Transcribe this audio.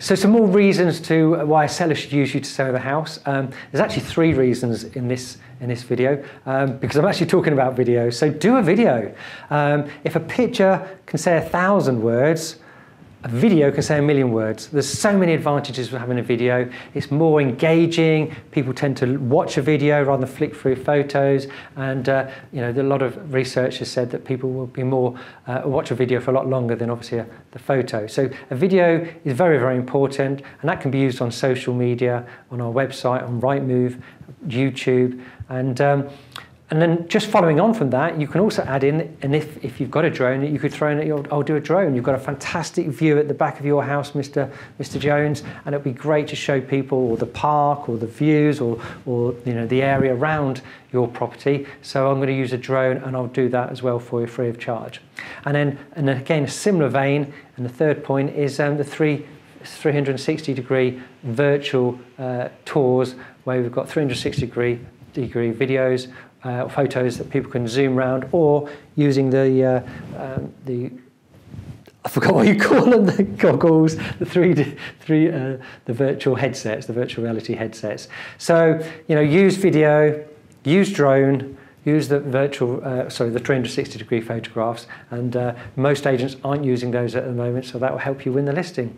So some more reasons to why a seller should use you to sell the house. Um, there's actually three reasons in this in this video um, because I'm actually talking about video. So do a video. Um, if a picture can say a thousand words, a video can say a million words. There's so many advantages of having a video. It's more engaging. People tend to watch a video rather than flick through photos. And uh, you know, a lot of research has said that people will be more uh, watch a video for a lot longer than obviously a, the photo. So a video is very, very important, and that can be used on social media, on our website, on Rightmove, YouTube, and. Um, and then just following on from that, you can also add in, and if, if you've got a drone, you could throw in, your, I'll do a drone. You've got a fantastic view at the back of your house, Mr. Mr. Jones, and it'd be great to show people or the park or the views or, or you know, the area around your property. So I'm going to use a drone and I'll do that as well for you free of charge. And then, and again, a similar vein, and the third point is um, the three 360 degree virtual uh, tours where we've got 360 degree degree videos uh, photos that people can zoom around, or using the uh, um, the I forgot what you call them, the goggles, the three, three uh, the virtual headsets, the virtual reality headsets. So you know, use video, use drone, use the virtual, uh, sorry, the 360 degree photographs, and uh, most agents aren't using those at the moment, so that will help you win the listing.